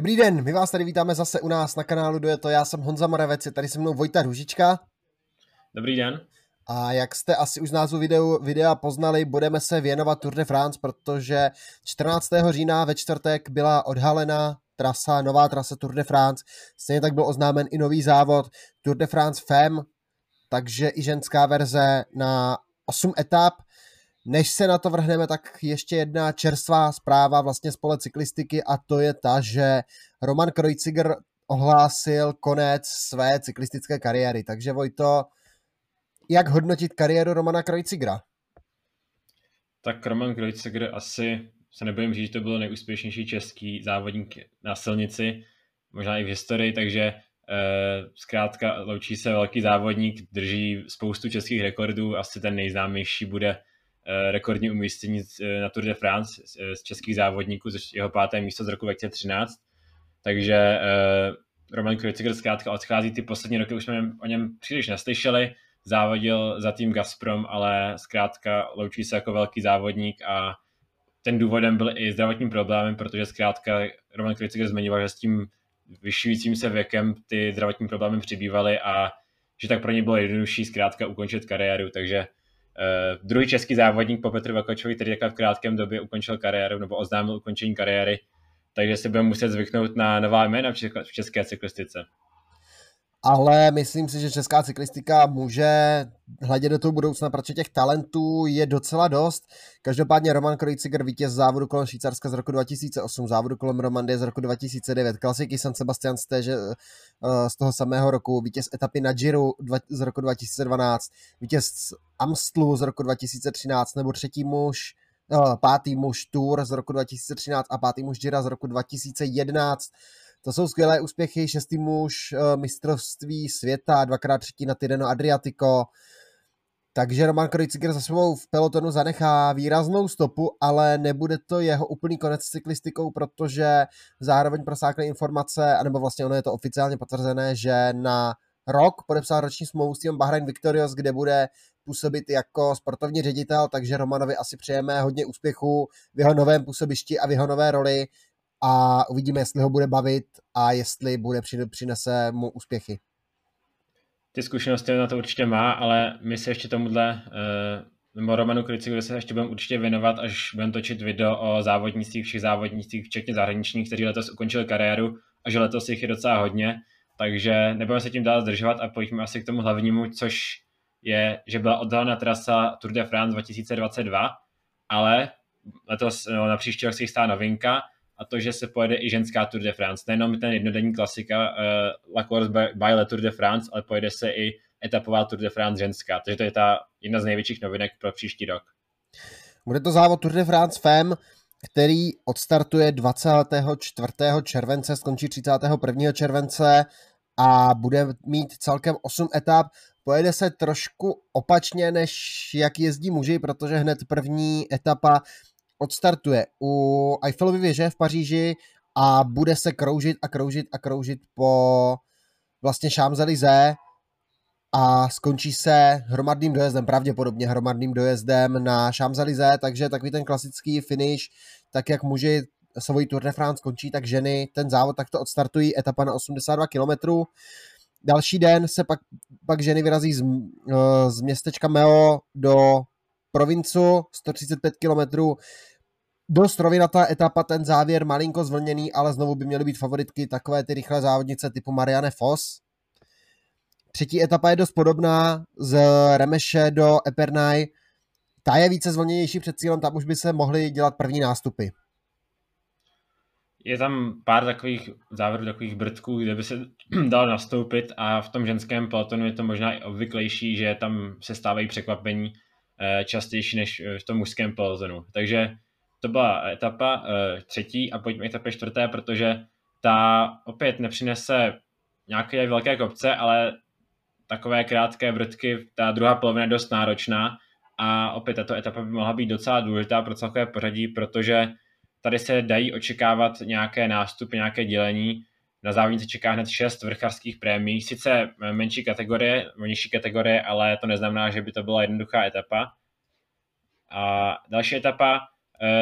Dobrý den, my vás tady vítáme zase u nás na kanálu Do je to, já jsem Honza Moravec, je tady se mnou Vojta Růžička. Dobrý den. A jak jste asi už z názvu videu, videa poznali, budeme se věnovat Tour de France, protože 14. října ve čtvrtek byla odhalena trasa, nová trasa Tour de France. Stejně tak byl oznámen i nový závod Tour de France FEM, takže i ženská verze na 8 etap. Než se na to vrhneme, tak ještě jedna čerstvá zpráva vlastně z pole cyklistiky a to je ta, že Roman Kreuziger ohlásil konec své cyklistické kariéry. Takže Vojto, jak hodnotit kariéru Romana Kreuzigera? Tak Roman Kreuziger asi se nebojím říct, že to byl nejúspěšnější český závodník na silnici, možná i v historii, takže eh, zkrátka loučí se velký závodník, drží spoustu českých rekordů, asi ten nejznámější bude rekordní umístění eh, na Tour de France eh, z českých závodníků, z jeho páté místo z roku 2013. Takže Roman Kreuziger zkrátka odchází ty poslední roky, už jsme o něm příliš neslyšeli, závodil za tým Gazprom, ale zkrátka loučí se jako velký závodník a ten důvodem byl i zdravotním problémem, protože zkrátka Roman Kreuziger zmiňoval, že s tím vyšujícím se věkem ty zdravotní problémy přibývaly a že tak pro ně bylo jednodušší zkrátka ukončit kariéru, takže Uh, druhý český závodník po Petru Vakačovi, který v krátkém době ukončil kariéru nebo oznámil ukončení kariéry, takže se budeme muset zvyknout na nová jména v české cyklistice ale myslím si, že česká cyklistika může hledět do toho budoucna, protože těch talentů je docela dost. Každopádně Roman Kreuziger vítěz závodu kolem Švýcarska z roku 2008, závodu kolem Romandie z roku 2009, klasiky San Sebastian Stéže eh, z toho samého roku, vítěz etapy na Giro z roku 2012, vítěz Amstlu z roku 2013 nebo třetí muž eh, pátý muž Tour z roku 2013 a pátý muž Gira z roku 2011. To jsou skvělé úspěchy, šestý muž eh, mistrovství světa, dvakrát třetí na Tireno Adriatico, takže Roman Kreuziger za sebou v pelotonu zanechá výraznou stopu, ale nebude to jeho úplný konec s cyklistikou, protože zároveň prosákly informace, anebo vlastně ono je to oficiálně potvrzené, že na rok podepsal roční smlouvu s tím Bahrain Victorious, kde bude působit jako sportovní ředitel, takže Romanovi asi přejeme hodně úspěchu v jeho novém působišti a v jeho nové roli a uvidíme, jestli ho bude bavit a jestli bude přinese mu úspěchy. Ty zkušenosti na to určitě má, ale my se ještě tomuhle, eh, nebo Romanu Kricigovi se ještě budeme určitě věnovat, až budeme točit video o závodnicích, všech závodnicích, včetně zahraničních, kteří letos ukončili kariéru a že letos jich je docela hodně, takže nebudeme se tím dál zdržovat a pojďme asi k tomu hlavnímu, což je, že byla odhalena trasa Tour de France 2022, ale letos no, na příští rok se chystá novinka a to, že se pojede i ženská Tour de France. Nejenom ten jednodenní klasika uh, La Course by, by La Tour de France, ale pojede se i etapová Tour de France ženská. Takže to je ta jedna z největších novinek pro příští rok. Bude to závod Tour de France FEM, který odstartuje 24. července, skončí 31. července a bude mít celkem 8 etap. Pojede se trošku opačně, než jak jezdí muži, protože hned první etapa odstartuje u Eiffelovy věže v Paříži a bude se kroužit a kroužit a kroužit po vlastně Champs-Élysées a skončí se hromadným dojezdem, pravděpodobně hromadným dojezdem na Champs-Élysées, takže takový ten klasický finish, tak jak muži svojí Tour de France končí, tak ženy ten závod takto odstartují, etapa na 82 km. Další den se pak, pak ženy vyrazí z, eh, z městečka Meo do provincu 135 km dost rovinatá etapa, ten závěr malinko zvlněný, ale znovu by měly být favoritky takové ty rychlé závodnice typu Marianne Foss. Třetí etapa je dost podobná z Remeše do Epernay. Ta je více zvlněnější před cílem, tam už by se mohly dělat první nástupy. Je tam pár takových závěrů, takových brdků, kde by se dal nastoupit a v tom ženském pelotonu je to možná i obvyklejší, že tam se stávají překvapení eh, častější než v tom mužském pelotonu. Takže to byla etapa uh, třetí a pojďme etapě čtvrté, protože ta opět nepřinese nějaké velké kopce, ale takové krátké vrtky, ta druhá polovina je dost náročná a opět tato etapa by mohla být docela důležitá pro celkové pořadí, protože tady se dají očekávat nějaké nástupy, nějaké dělení. Na závodnice čeká hned šest vrchářských prémií, sice menší kategorie, nižší kategorie, ale to neznamená, že by to byla jednoduchá etapa. A další etapa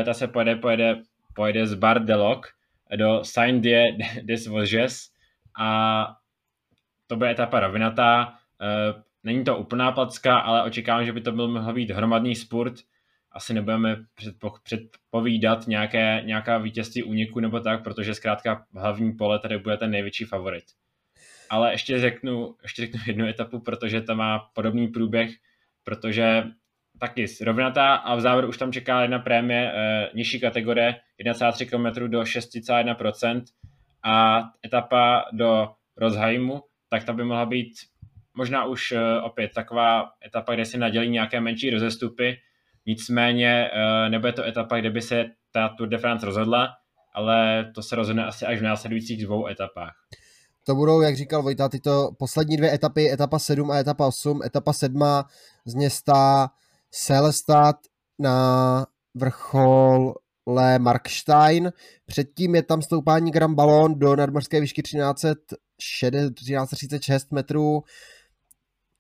ta se pojede, pojede, pojede z Bar de Loc, do Saint-Dié des Vosges a to bude etapa rovinatá. Eh, není to úplná placka, ale očekávám, že by to byl mohl být hromadný sport. Asi nebudeme předpo, předpovídat nějaké, nějaká vítězství úniku nebo tak, protože zkrátka hlavní pole tady bude ten největší favorit. Ale ještě řeknu, ještě řeknu jednu etapu, protože ta má podobný průběh, protože taky rovnatá a v závěru už tam čeká jedna prémie e, nižší kategorie 1,3 km do 6,1% a etapa do Rozheimu, tak ta by mohla být možná už e, opět taková etapa, kde se nadělí nějaké menší rozestupy, nicméně e, nebude to etapa, kde by se ta Tour de France rozhodla, ale to se rozhodne asi až v následujících dvou etapách. To budou, jak říkal Vojta, tyto poslední dvě etapy, etapa 7 a etapa 8. Etapa 7 z města Selestad na vrchol Le Markstein. Předtím je tam stoupání Grand Ballon do nadmořské výšky 1336 metrů,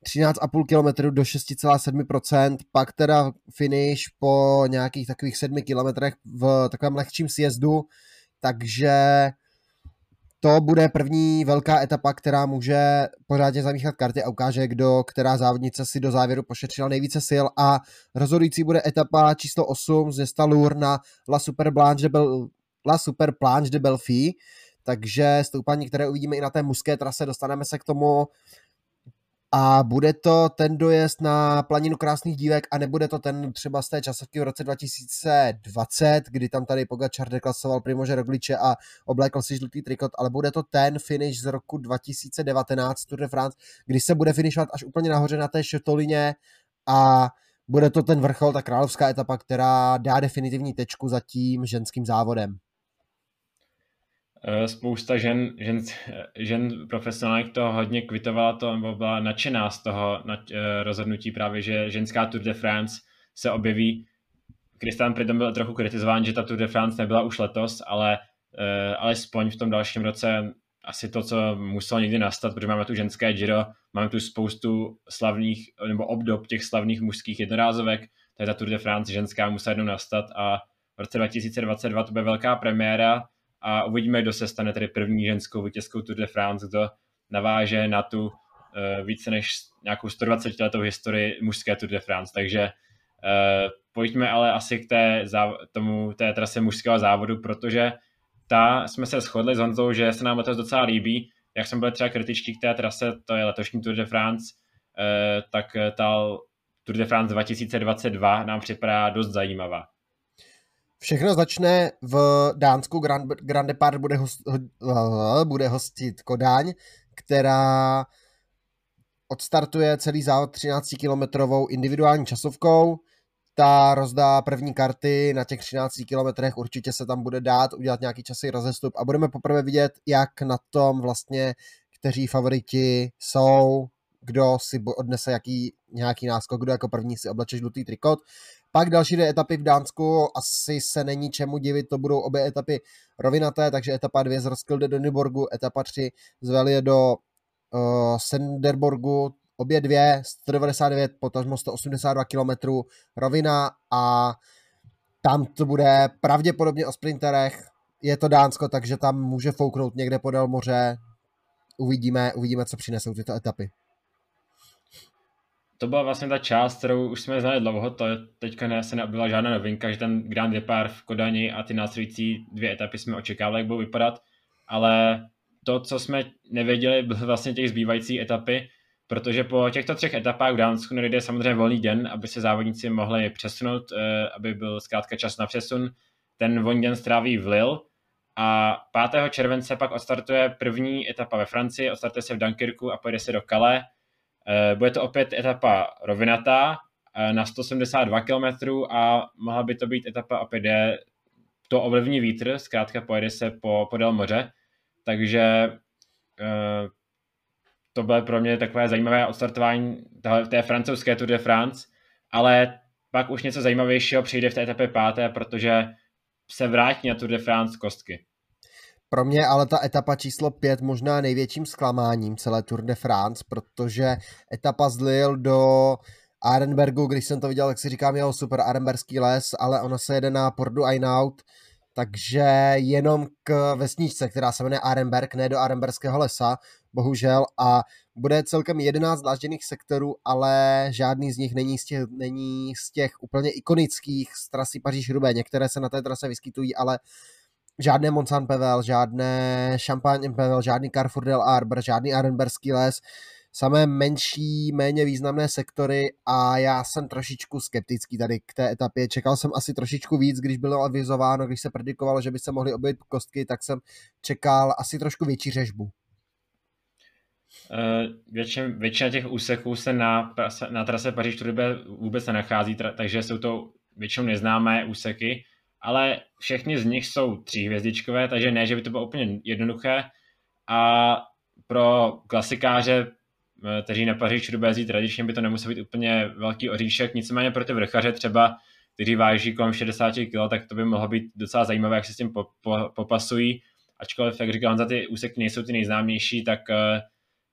13,5 km do 6,7%, pak teda finish po nějakých takových 7 kilometrech v takovém lehčím sjezdu, takže to bude první velká etapa, která může pořádně zamíchat karty a ukáže, kdo, která závodnice si do závěru pošetřila nejvíce sil. A rozhodující bude etapa číslo 8 z města Lour na La Super Blanche de Bel, La Super Planche de Belfi, takže stoupání, které uvidíme i na té mužské trase, dostaneme se k tomu a bude to ten dojezd na planinu krásných dívek a nebude to ten třeba z té časovky v roce 2020, kdy tam tady Pogačar deklasoval Primože Rogliče a oblékl si žlutý trikot, ale bude to ten finish z roku 2019 Tour de France, kdy se bude finišovat až úplně nahoře na té šetolině a bude to ten vrchol, ta královská etapa, která dá definitivní tečku za tím ženským závodem. Eh, spousta žen, žen, žen profesionálních to hodně kvitovala to, nebo byla nadšená z toho na, eh, rozhodnutí právě, že ženská Tour de France se objeví. Christian Pridom byl trochu kritizován, že ta Tour de France nebyla už letos, ale uh, alespoň v tom dalším roce asi to, co muselo někdy nastat, protože máme tu ženské Giro, máme tu spoustu slavných, nebo obdob těch slavných mužských jednorázovek, je ta Tour de France ženská musela jednou nastat a v roce 2022 to bude velká premiéra, a uvidíme, kdo se stane tedy první ženskou vítězkou Tour de France, kdo naváže na tu uh, více než nějakou 120 letou historii mužské Tour de France. Takže uh, pojďme ale asi k té, tomu, té trase mužského závodu, protože ta jsme se shodli s Honzou, že se nám letos docela líbí. Jak jsme byli třeba kritičtí k té trase, to je letošní Tour de France, uh, tak ta Tour de France 2022 nám připadá dost zajímavá. Všechno začne v Dánsku, Grand, Grand Depart bude, host, bude hostit Kodaň, která odstartuje celý závod 13-kilometrovou individuální časovkou. Ta rozdá první karty na těch 13 kilometrech, určitě se tam bude dát udělat nějaký časy rozestup a budeme poprvé vidět, jak na tom vlastně, kteří favoriti jsou, kdo si odnese jaký, nějaký náskok, kdo jako první si obleče žlutý trikot. Pak další dvě etapy v Dánsku, asi se není čemu divit, to budou obě etapy rovinaté, takže etapa 2 z Roskilde do Nyborgu, etapa 3 z Velie do uh, Senderborgu, obě dvě 199, potažmo 182 km rovina a tam to bude pravděpodobně o sprinterech, je to Dánsko, takže tam může fouknout někde podél moře, uvidíme, uvidíme, co přinesou tyto etapy to byla vlastně ta část, kterou už jsme znali dlouho, to teďka ne, se neobjevila žádná novinka, že ten Grand Depart v Kodani a ty následující dvě etapy jsme očekávali, jak budou vypadat, ale to, co jsme nevěděli, byly vlastně těch zbývající etapy, protože po těchto třech etapách v Dánsku nejde samozřejmě volný den, aby se závodníci mohli přesunout, eh, aby byl zkrátka čas na přesun. Ten volný den stráví v Lille a 5. července pak odstartuje první etapa ve Francii, odstartuje se v Dunkirku a pojede se do Calais, bude to opět etapa rovinatá eh, na 172 km a mohla by to být etapa opět, kde to ovlivní vítr, zkrátka pojede se po, podél moře, takže eh, to bylo pro mě takové zajímavé odstartování té francouzské Tour de France, ale pak už něco zajímavějšího přijde v té etapě páté, protože se vrátí na Tour de France kostky. Pro mě ale ta etapa číslo 5 možná největším zklamáním celé Tour de France, protože etapa z Lille do Arenbergu, když jsem to viděl, tak si říkám, jo, super, Arenberský les, ale ona se jede na Portu Einaut, takže jenom k vesničce, která se jmenuje Arenberg, ne do Arenberského lesa, bohužel, a bude celkem 11 dlážděných sektorů, ale žádný z nich není z těch, není z těch úplně ikonických z trasy Paříž-Roubaix. Některé se na té trase vyskytují, ale žádné Monsan Pevel, žádné Champagne Pevel, žádný Carrefour del Arbor, žádný Arenberský les, samé menší, méně významné sektory a já jsem trošičku skeptický tady k té etapě. Čekal jsem asi trošičku víc, když bylo avizováno, když se predikovalo, že by se mohly objevit kostky, tak jsem čekal asi trošku větší řežbu. Uh, většin, většina těch úseků se na, na trase paříž roubaix vůbec nenachází, takže jsou to většinou neznámé úseky, ale všechny z nich jsou tříhvězdičkové, takže ne, že by to bylo úplně jednoduché. A pro klasikáře, eh, kteří na paříž roubaix tradičně by to nemusel být úplně velký oříšek, nicméně pro ty vrchaře třeba, kteří váží kolem 60 kg, tak to by mohlo být docela zajímavé, jak se s tím po, po, popasují. Ačkoliv, jak říkal za ty úseky nejsou ty nejznámější, tak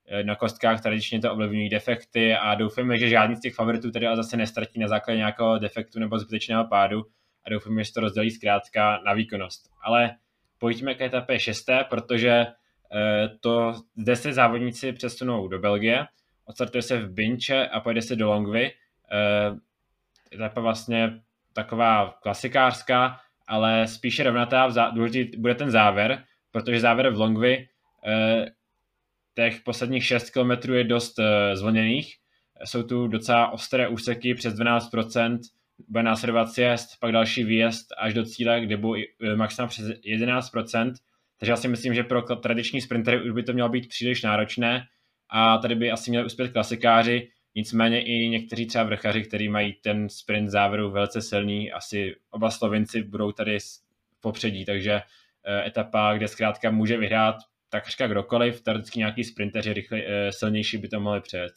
Eh, na kostkách tradičně to ovlivňují defekty a doufáme, že žádný z těch favoritů tedy zase nestratí na základě nějakého defektu nebo zbytečného pádu a doufáme, že se to rozdělí zkrátka na výkonnost. Ale pojďme k etapě 6, protože eh, to, zde se závodníci přesunou do Belgie, odstartuje se v Binče a pojede se do Longvy. Eh, etapa vlastně taková klasikářská, ale spíše rovnatá, důležitý bude ten závěr, protože závěr v Longvy těch posledních 6 km je dost zvlněných. Jsou tu docela ostré úseky přes 12%, bude následovat sjezd, pak další výjezd až do cíle, kde bude eh, maximálně přes 11%. Takže já si myslím, že pro tradiční sprintery už by to mělo být příliš náročné a tady by asi měli uspět klasikáři, nicméně i někteří třeba vrchaři, kteří mají ten sprint závěru velice silný, asi oba Slovinci budou tady popředí, takže eh, etapa, kde zkrátka může vyhrát takřka kdokoliv, teoreticky nějaký sprinteři rychle, eh, silnější by to mohli přejet.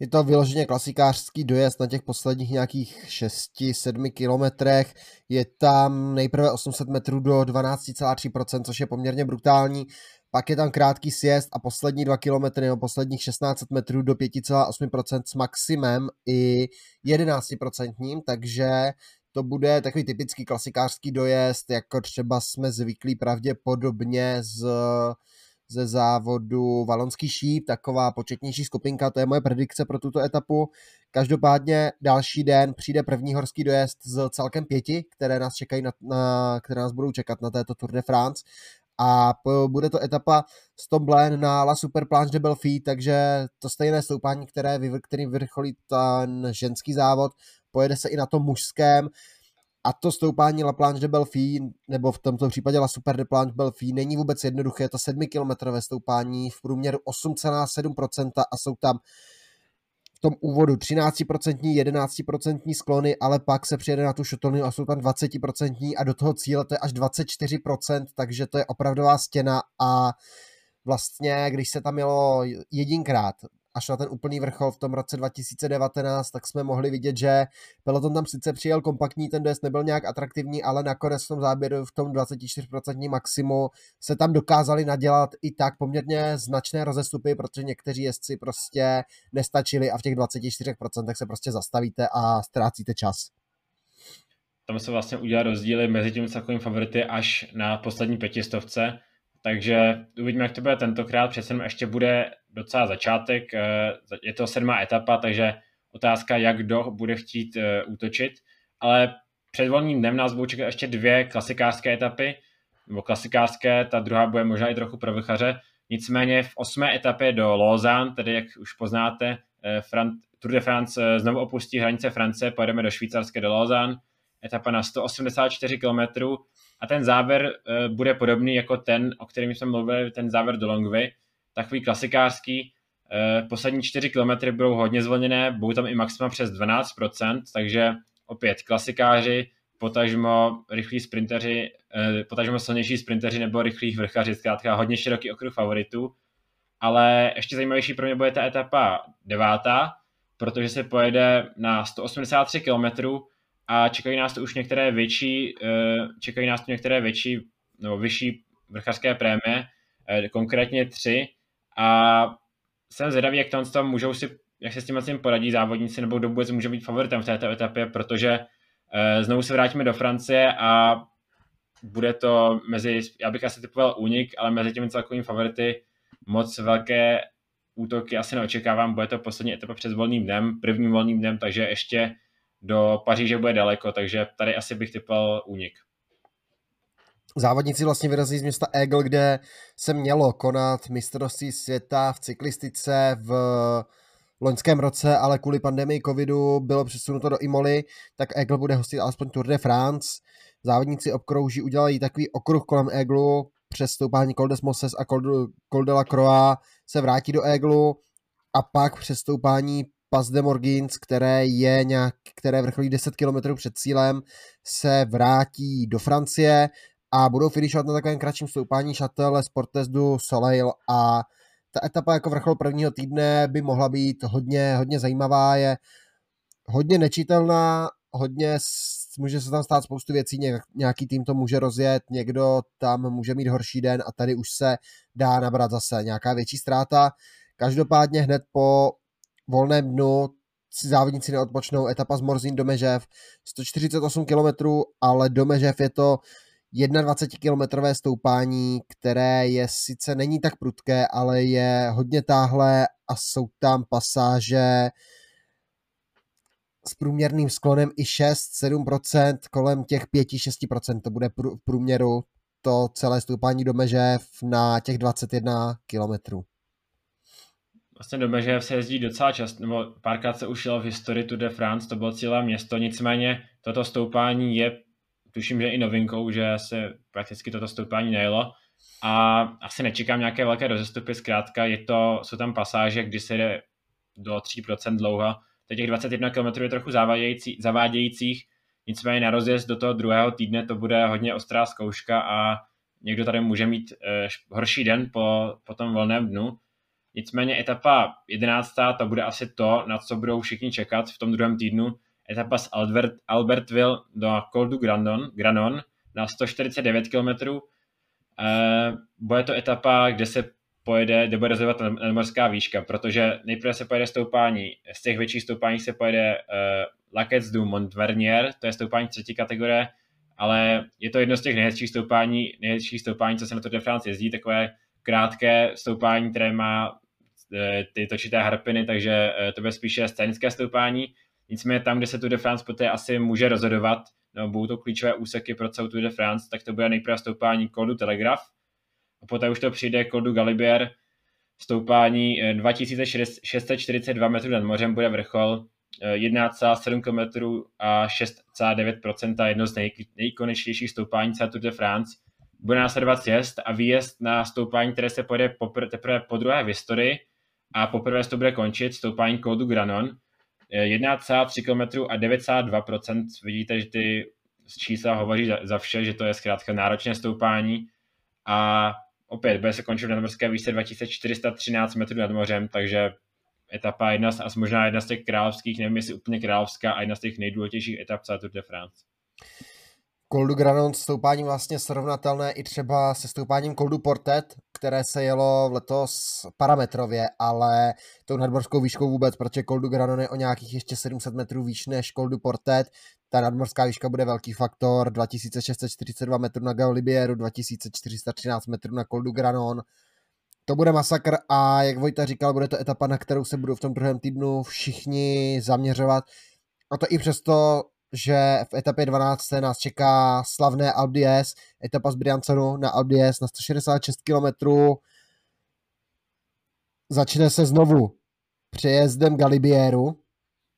Je to vyloženě klasikářský dojezd na těch posledních nějakých 6-7 kilometrech. Je tam nejprve 800 metrů do 12,3%, což je poměrně brutální. Pak je tam krátký sjezd a poslední 2 kilometry nebo posledních 16 metrů do 5,8% s maximem i 11%, takže to bude takový typický klasikářský dojezd, jako třeba jsme zvyklí pravděpodobně z ze závodu Valonský šíp, taková početnější skupinka, to je moje predikce pro tuto etapu. Každopádně další den přijde první horský dojezd z celkem pěti, které nás čekají na, na které nás budou čekat na této Tour de France a bude to etapa z Tomblain na La Super Planche de Belfi, takže to stejné stoupání, které, který vrcholí ten ženský závod, pojede se i na tom mužském a to stoupání La Planche de Belfi, nebo v tomto případě La Super de Planche Belfi, není vůbec jednoduché, je to 7-kilometrové stoupání v průměru 8,7% a jsou tam v tom úvodu 13%, 11% sklony, ale pak se přijede na tu šotolnu a jsou tam 20% a do toho cíle to je až 24%, takže to je opravdová stěna a vlastně, když se tam jelo jedinkrát až na ten úplný vrchol v tom roce 2019, tak jsme mohli vidět, že peloton tam sice přijel kompaktní, ten dojezd nebyl nějak atraktivní, ale nakonec v tom záběru v tom 24% maximu se tam dokázali nadělat i tak poměrně značné rozestupy, protože někteří jezdci prostě nestačili a v těch 24% se prostě zastavíte a ztrácíte čas. Tam se vlastně udělá rozdíly mezi tím celkovým favority až na poslední pětistovce, takže uvidíme, jak to bude tentokrát. Přece jenom ještě bude docela začátek. Eh, je to sedmá etapa, takže otázka, jak kdo bude chtít eh, útočit. Ale před volným dnem nás budou čekat ještě dvě klasikářské etapy, nebo klasikářské, ta druhá bude možná i trochu pro vychaře. Nicméně v osmé etapě do Lausanne, tedy jak už poznáte, eh, Tour de France znovu opustí hranice Francie, pojedeme do švýcarské do Lausanne, etapa na 184 km a ten závěr uh, bude podobný jako ten, o kterém jsme mluvili, ten závěr do Longvy, takový klasikářský. Uh, poslední 4 km budou hodně zvolněné, budou tam i maxima přes 12%, takže opět klasikáři, potažmo rychlí sprinteři, uh, potažmo silnější sprinteři nebo rychlí vrchaři, zkrátka hodně široký okruh favoritů. Ale ještě zajímavější pro mě bude ta etapa devátá, protože se pojede na 183 km, a čekají nás to už některé větší, eh, čekají nás to některé větší nebo vyšší vrchařské prémie, eh, konkrétně tři. A jsem zvědavý, jak tam můžou si, jak se s tím tím poradí závodníci, nebo kdo vůbec může být favoritem v této etapě, protože eh, znovu se vrátíme do Francie a bude to mezi, já bych asi typoval únik, ale mezi těmi celkovými favority moc velké útoky asi neočekávám, bude to poslední etapa před volným dnem, prvním volným dnem, takže ještě do Paříže bude daleko, takže tady asi bych typoval únik. Závodníci vlastně vyrazí z města Eagle, kde se mělo konat mistrovství světa v cyklistice v loňském roce, ale kvůli pandemii covidu bylo přesunuto do Imoly, tak Eagle bude hostit alespoň Tour de France. Závodníci obkrouží, udělají takový okruh kolem Eagle, přes stoupání Col des Moses a Col, Col de la Croix se vrátí do Eagle a pak přes stoupání Pas de Morgins, které je nějak, které vrcholí 10 km před cílem, se vrátí do Francie a budou finišovat na takovém kratším stoupání Châtel Sportes du Soleil a ta etapa jako vrchol prvního týdne by mohla být hodně, hodně zajímavá, je hodně nečitelná, hodně může se tam stát spoustu věcí, nějaký tým to může rozjet, někdo tam může mít horší den a tady už se dá nabrat zase nějaká větší ztráta. Každopádně hned po volném dnu závodníci neodpočnou, etapa z Morzín do Mežev, 148 km, ale do Mežev je to 21-kilometrové stoupání, které je sice není tak prudké, ale je hodně táhlé a jsou tam pasáže s průměrným sklonem i 6-7%, kolem těch 5-6% to bude v průměru to celé stoupání do Mežev na těch 21 kilometrů. Vlastně do Mežev se jezdí docela často, nebo párkrát se už jelo v historii Tour de France, to bylo celé město, nicméně toto stoupání je tuším, že i novinkou, že se prakticky toto stoupání nejelo a asi nečekám nějaké velké rozestupy, zkrátka je to, jsou tam pasáže, kdy se jde do 3% dlouho, to těch 21 km je trochu zavádějící, zavádějících, nicméně na rozjezd do toho druhého týdne to bude hodně ostrá zkouška a někdo tady může mít eh, horší den po, po tom volném dnu. Nicméně etapa 11. to bude asi to, na co budou všichni čekat v tom druhém týdnu, etapa z Albert, Albertville do Col du Granon, Granon na 149 km. Eh, bude to etapa, kde se pojede, kde bude rozhodovat nadmorská výška, protože nejprve se pojede stoupání, z těch větších stoupání se pojede uh, Laquets du Montvernier, to je stoupání třetí kategorie, ale je to jedno z těch nejhezčích stoupání, nejhezčích stoupání, co se na Tour de France jezdí, takové krátké stoupání, které má ty točité harpiny, takže uh, to bude spíše scénické stoupání, Nicméně tam, kde se Tour de France poté asi může rozhodovat, no budou to klíčové úseky pro celou Tour de France, tak to bude nejprve stoupání Col du Telegraph, a poté už to přijde Col du Galibier, stoupání 2642 eh, metrů nad mořem bude vrchol, 1,7 eh, km a 6,9% jedno z nej, nejkonečnějších stoupání celé Tour de France. Bude následovat sjezd a výjezd na stoupání, které se pojede popr- teprve po druhé v historii a poprvé se to bude končit stoupání Col du Granon, 1,3 km a 9,2%. Vidíte, že ty čísla hovoří za, za vše, že to je zkrátka náročné stoupání a opět bude se končit na nadmořské výšce 2413 metrů nad mořem, takže etapa jedna z, a možná jedna z těch královských, nevím jestli úplně královská, a jedna z těch nejdůležitějších etap celé Tour de France. Col du Granon stoupání vlastně srovnatelné i třeba se stoupáním Col du Portet, které se jelo letos parametrově, ale tou nadmorskou výškou vůbec, protože Col du Granon je o nějakých ještě 700 metrů výš než Col du Portet. Ta nadmorská výška bude velký faktor, 2642 metrů na Gaulibieru, 2413 metrů na Col du Granon. To bude masakr a jak Vojta říkal, bude to etapa, na kterou se budou v tom druhém týdnu všichni zaměřovat. A to i přesto, že v etapě 12. nás čeká slavné Albies, etapa z Brianconu na Albies na 166 km. Začne se znovu přejezdem Galibieru,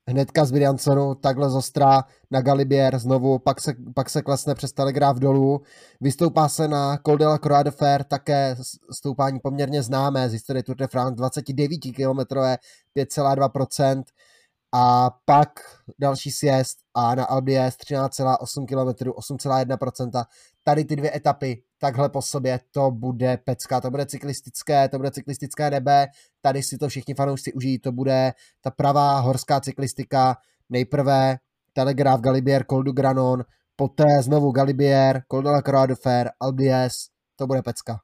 hnedka z Brianconu, takhle zostrá na Galibier znovu, pak se, pak se klesne přes Telegraf dolů, vystoupá se na Col de la Croix de Fer, také stoupání poměrně známé z historie Tour de France, 29 km, 5,2%, a pak další sjezd a na Albies 13,8 km, 8,1%. Tady ty dvě etapy takhle po sobě, to bude pecka, to bude cyklistické, to bude cyklistické nebe, tady si to všichni fanoušci užijí, to bude ta pravá horská cyklistika, nejprve Telegraf, Galibier, Col du Granon, poté znovu Galibier, Col de la Croix de Fer, Albies, to bude pecka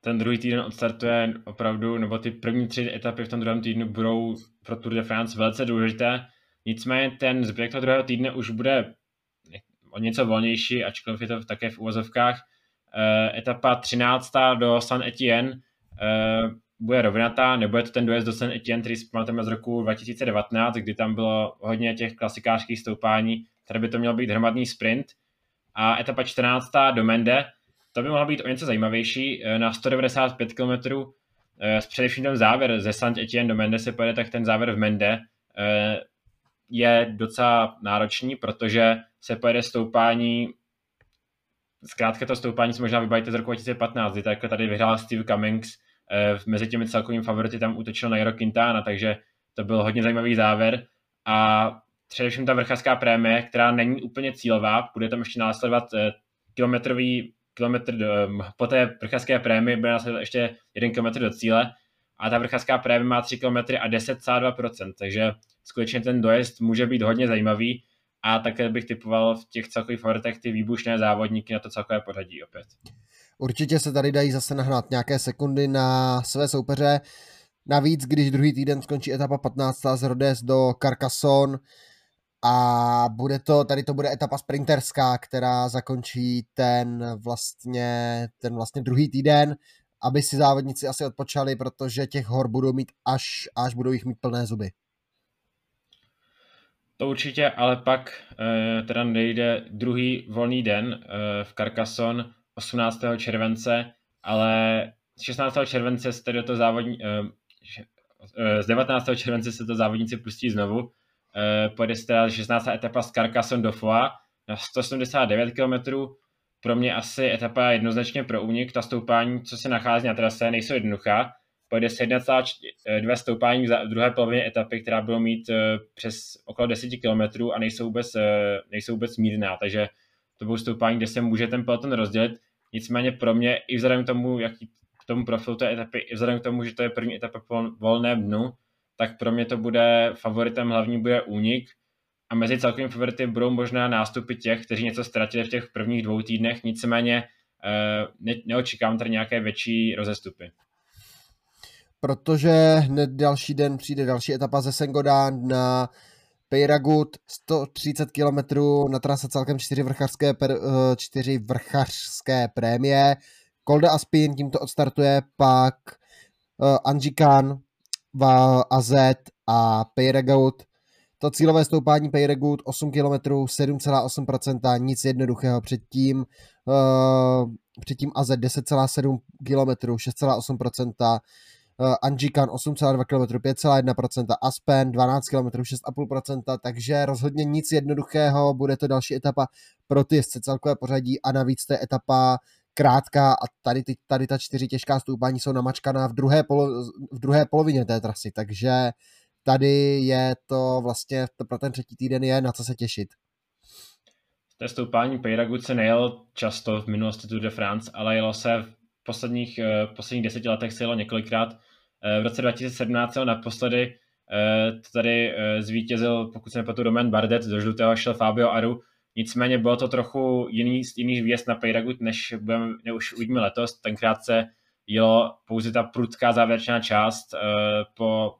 ten druhý týden odstartuje opravdu, nebo ty první tři etapy v tom druhém týdnu budou pro Tour de France velice důležité. Nicméně ten zbytek toho druhého týdne už bude o něco volnější, ačkoliv je to také v uvozovkách. Etapa 13. do San Etienne bude rovnatá, nebude to ten dojezd do San Etienne, který pamatujeme z roku 2019, kdy tam bylo hodně těch klasikářských stoupání, které by to měl být hromadný sprint. A etapa 14. do Mende, to by mohlo být o něco zajímavější. Na 195 km s především ten závěr ze Saint Etienne do Mende se pojede, tak ten závěr v Mende je docela náročný, protože se pojede stoupání zkrátka to stoupání si možná vybavíte z roku 2015, kdy takhle tady vyhrál Steve Cummings, eh, mezi těmi celkovými favority tam útočil na Jero Quintana, takže to byl hodně zajímavý závěr a především ta vrchařská prémie, která není úplně cílová, bude tam ještě následovat eh, kilometrový kilometr do, po té vrchařské prémii bude následovat ještě jeden kilometr do cíle a ta vrchařská prémie má 3 km a 10,2%, takže skutečně ten dojezd může být hodně zajímavý a také bych typoval v těch celkových favoritech ty výbušné závodníky na to celkové pořadí opět. Určitě se tady dají zase nahnat nějaké sekundy na své soupeře. Navíc, když druhý týden skončí etapa 15. z Rodes do Carcassonne a bude to, tady to bude etapa sprinterská, která zakončí ten vlastně, ten vlastně druhý týden, aby si závodníci asi odpočali, protože těch hor budou mít až, až budou jich mít plné zuby. To určitě, ale pak e, teda nejde druhý volný den e, v Carcassonne 18. července, ale 16. července se tedy to závodní, e, z 19. července se to závodníci pustí znovu. E, pojede se teda 16. etapa z Carcassonne do Foix na 179 km. Pro mě asi etapa jednoznačně pro únik. Ta stoupání, co se nachází na trase, nejsou jednoduchá pojede se 1,2 stoupání v druhé polovině etapy, která budou mít eh, přes okolo 10 km a nejsou vůbec, eh, nejsou vůbec mírná, takže to budou stoupání, kde se může ten peloton rozdělit. Nicméně pro mě i vzhledem k tomu, jaký k tomu profilu té etapy, i vzhledem k tomu, že to je první etapa po volném dnu, tak pro mě to bude favoritem hlavní bude únik. A mezi celkovými favority budou možná nástupy těch, kteří něco ztratili v těch prvních dvou týdnech, nicméně eh, ne, neočekávám tady nějaké větší rozestupy. Protože hned další den přijde další etapa ze Sengodán na Peyragut, 130 km, na trase celkem čtyři vrchařské, eh, čtyři vrchařské prémie. Kolde Aspin tímto odstartuje pak uh, Anžikan, AZ a Peyragut. To cílové stoupání Peyragut 8 km, 7,8%, nic jednoduchého předtím. Uh, předtím AZ 10,7 km, 6,8%, uh, Anžikan 8,2 km, 5,1%, Aspen 12 km, 6,5%, takže rozhodně nic jednoduchého, bude to další etapa pro ty jezdce celkové pořadí a navíc to je etapa krátká a tady, ty, tady ta čtyři těžká stoupání jsou namačkaná v druhé, polo, v druhé polovině té trasy, takže tady je to vlastně to pro ten třetí týden je na co se těšit. To stoupání Peyragut se nejel často v minulosti Tour de France, ale jelo se v posledních, eh, posledních deseti letech se jelo několikrát Eh, v roce 2017 naposledy eh, tady zvítězil, pokud se nepletu, Roman Bardet, do žlutého šel Fabio Aru, nicméně bylo to trochu jiný, jiný výjezd na Peyragut, než, budeme, už uvidíme letos, tenkrát se jelo pouze ta prudká závěrečná část, po,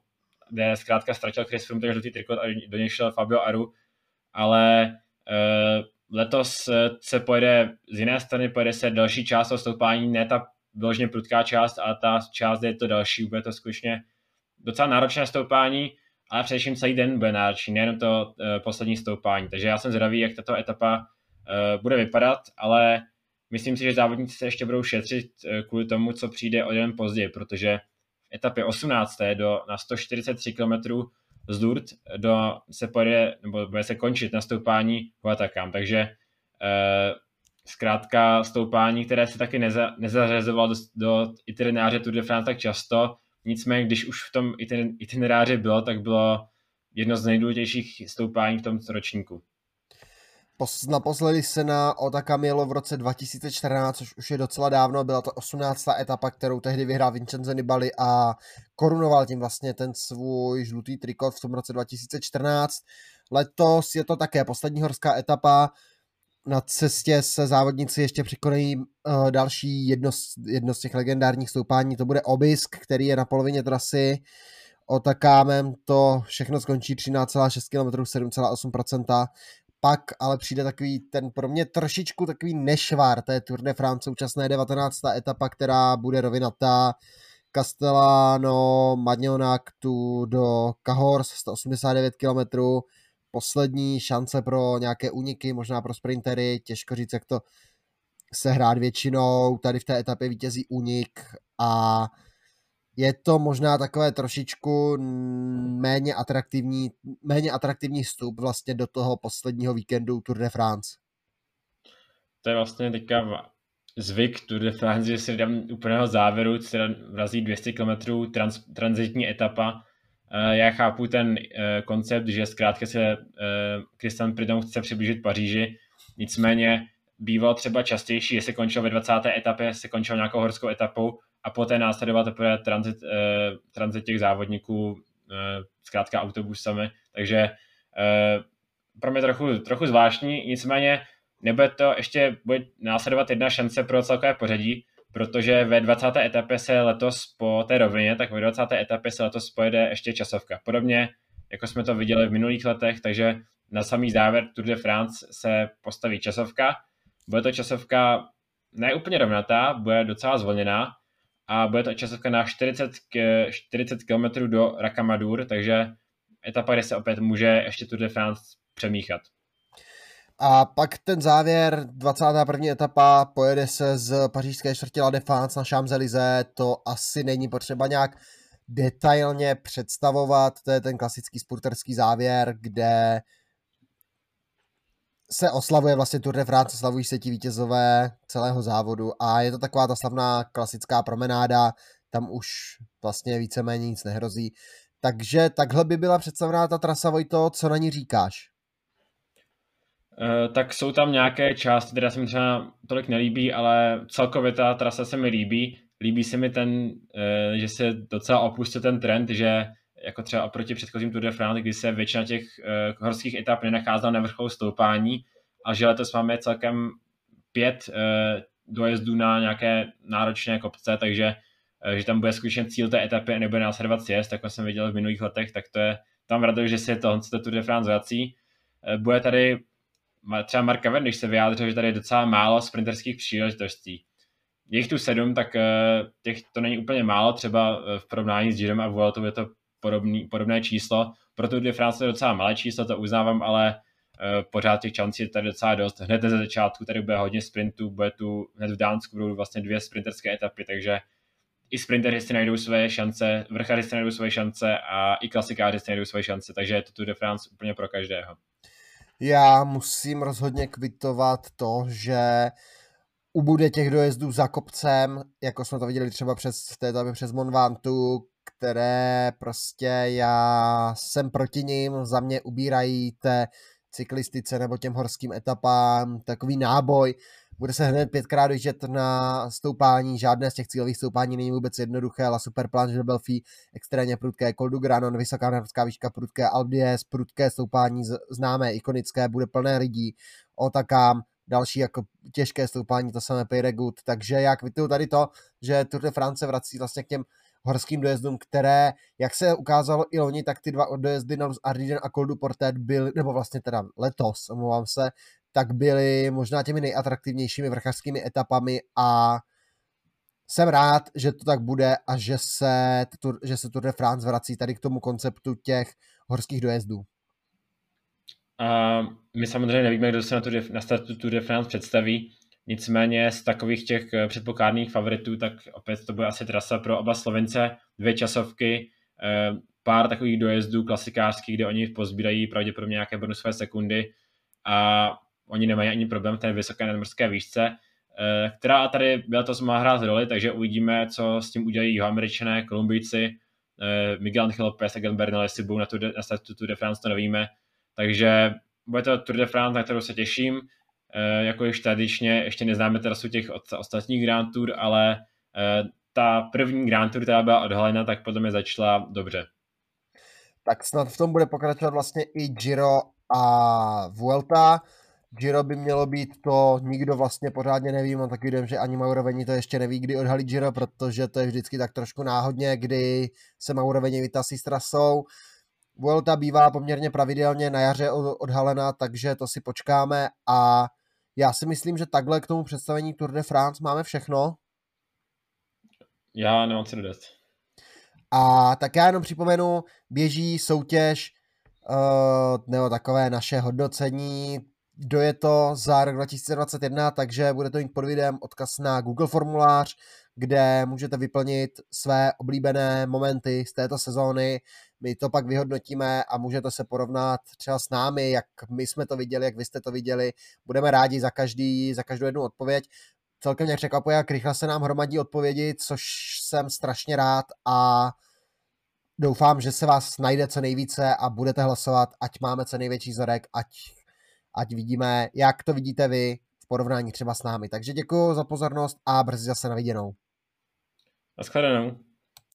kde zkrátka ztratil Chris Froome ten žlutý trikot a do něj šel Fabio Aru, ale letos se pojede z jiné strany, pojede se další část stoupání, ne ta vyloženě prudká část a ta část je to další, bude to skutečně docela náročné stoupání, ale především celý den bude náročný, nejen to uh, poslední stoupání. Takže já jsem zvědavý, jak tato etapa uh, bude vypadat, ale myslím si, že závodníci se ještě budou šetřit uh, kvůli tomu, co přijde o den později, protože v etapě 18. Do, na 143 km z Durt do, se pojede, nebo bude se končit na stoupání Huatakam, takže uh, zkrátka stoupání, které se taky neza, nezařazoval do, do itineráře Tour de France tak často, nicméně když už v tom itineráři bylo, tak bylo jedno z nejdůležitějších stoupání v tom ročníku. Naposledy se na Otaka jelo v roce 2014, což už je docela dávno, byla to 18. etapa, kterou tehdy vyhrál Vincenzo Nibali a korunoval tím vlastně ten svůj žlutý trikot v tom roce 2014. Letos je to také poslední horská etapa, na cestě se závodníci ještě překonají uh, další jedno z, jedno z těch legendárních stoupání, to bude Obisk, který je na polovině trasy. Otakámem to všechno skončí 13,6 km, 7,8%. pak ale přijde takový ten pro mě trošičku takový nešvár té Tour de France současné 19. etapa, která bude rovinatá. Castellano, Magnonak tu do Cahors 189 km, poslední šance pro nějaké úniky, možná pro sprintery, těžko říct, jak to se hrát většinou. Tady v té etapě vítězí únik a je to možná takové trošičku méně atraktivní, méně atraktivní vstup vlastně do toho posledního víkendu Tour de France. To je vlastně teďka zvyk Tour de France, že si dám úplného závěru, se vrazí 200 km trans, transitní etapa. Eh, já chápu ten eh, koncept, že zkrátka se eh, Christian Prudhomme chce přiblížit Paříži, nicméně býval třeba častější, že se končil ve 20. etapě, se končil nějakou horskou etapou a poté následovat teprve transit, transit těch závodníků zkrátka autobusami, takže pro mě trochu, trochu zvláštní, nicméně nebude to ještě bude následovat jedna šance pro celkové pořadí, protože ve 20. etapě se letos po té rovině, tak ve 20. etapě se letos pojede ještě časovka. Podobně, jako jsme to viděli v minulých letech, takže na samý závěr Tour de France se postaví časovka. Bude to časovka neúplně rovnatá, bude docela zvolněná a bude to časovka na 40, 40 km do Racamadour, takže etapa, kde se opět může ještě Tour de France přemíchat. A pak ten závěr, 21. etapa, pojede se z pařížské čtvrtě La Défense na Champs-Élysées, to asi není potřeba nějak detailně představovat, to je ten klasický spurterský závěr, kde se oslavuje vlastně Tour de France, oslavují se ti vítězové celého závodu a je to taková ta slavná klasická promenáda, tam už vlastně víceméně nic nehrozí. Takže takhle by byla představená ta trasa, Vojto, co na ní říkáš? Eh, tak jsou tam nějaké části, které se mi třeba tolik nelíbí, ale celkově ta trasa se mi líbí. Líbí se mi ten, eh, že se docela opustil ten trend, že jako třeba oproti předchozím Tour de France, kdy se většina těch eh, horských etap nenacházela na vrcholu stoupání a že letos máme celkem pět dojezdů na nějaké náročné kopce, takže že tam bude skutečně cíl té etapy a nebude následovat sjezd, jako jsem viděl v minulých letech, tak to je tam radost, že se to, to Tour de France vrací. Bude tady třeba Mark Cavendish se vyjádřil, že tady je docela málo sprinterských příležitostí. Je jich tu sedm, tak eh, těch to není úplně málo, třeba eh, v porovnání s Girem a Vueltou je to podobný, podobné číslo. Pro Tour de France je docela malé číslo, to uznávám, ale eh, pořád těch šancí je tady docela dost. Hned ze začátku tady bude hodně sprintů, bude tu hned v Dánsku budou vlastně dvě sprinterské etapy, takže i sprinteři si najdou své šance, vrchaři si najdou své šance a i klasikáři si najdou své šance, takže je to Tour de France úplně pro každého. Já musím rozhodně kvitovat to, že ubude těch dojezdů za kopcem, jako jsme to viděli třeba přes, v té etapě přes Monvantu, které prostě já jsem proti ním, za mě ubírají té cyklistice nebo těm horským etapám takový náboj, bude se hned pětkrát dojíždět na stoupání, žádné z těch cílových stoupání není vůbec jednoduché, ale super plán, že Belfi extrémně prudké, Col du Granon, vysoká nadmorská výška prudké, Albies, prudké stoupání známé, ikonické, bude plné lidí, Otakám, další jako těžké stoupání, to samé Peyregut, takže já kvituju tady to, že Tour de France vrací vlastně k těm horským dojezdům, které, jak se ukázalo i loni, tak ty dva dojezdy na Ardiden a Col du Portet byly, nebo vlastně teda letos, omlouvám se, tak byly možná těmi nejatraktivnějšími vrchařskými etapami a jsem rád, že to tak bude a že se, že se Tour de France vrací tady k tomu konceptu těch horských dojezdů. A my samozřejmě nevíme, kdo se na, de, na startu Tour de France představí, nicméně z takových těch eh, předpokladných favoritů, tak opět to bude asi trasa pro oba Slovence, dvě časovky, eh, pár takových dojezdů klasikářských, kde oni pozbírají pravděpodobně nějaké bonusové sekundy. A oni nemají ani problém v té vysoké nadmorské výšce, eh, která tady byla to má hrát roli, takže uvidíme, co s tím udělají jihoameričané, Kolumbijci, eh, Miguel Angel Lopez a Gan Bernal, jestli budou na, tu, na startu Tour de France, to nevíme. Takže bude to Tour de France, na kterou se těším. Eh, jako již tradičně, ještě neznáme trasu těch ostatních Grand Tour, ale ta první Grand Tour, která byla odhalena, tak podle mě začala dobře. Tak snad v tom bude pokračovat vlastně i Giro a Vuelta. Giro by mělo být to, nikdo vlastně pořádně neví, mám taky dojem, že ani Mauroveni to ještě neví, kdy odhalí Giro, protože to je vždycky tak trošku náhodně, kdy se Mauroveni vytasí s trasou. Vuelta bývá poměrně pravidelně na jaře odhalena, takže to si počkáme a já si myslím, že takhle k tomu představení Tour de France máme všechno. Já nemám co dodat. A tak já jenom připomenu, běží soutěž uh, nebo takové naše hodnocení, kdo je to za rok 2021, takže budete mít pod videem odkaz na Google formulář, kde můžete vyplnit své oblíbené momenty z této sezóny. My to pak vyhodnotíme a můžete se porovnat třeba s námi, jak my jsme to viděli, jak vy jste to viděli. Budeme rádi za, každý, za každou jednu odpověď. Celkem mě překvapuje, jak rychle se nám hromadí odpovědi, což jsem strašně rád a doufám, že se vás najde co nejvíce a budete hlasovat, ať máme co největší zorek, ať, ať vidíme, jak to vidíte vy v porovnání třeba s námi. Takže děkuji za pozornost a brzy zase na viděnou. Naschledanou.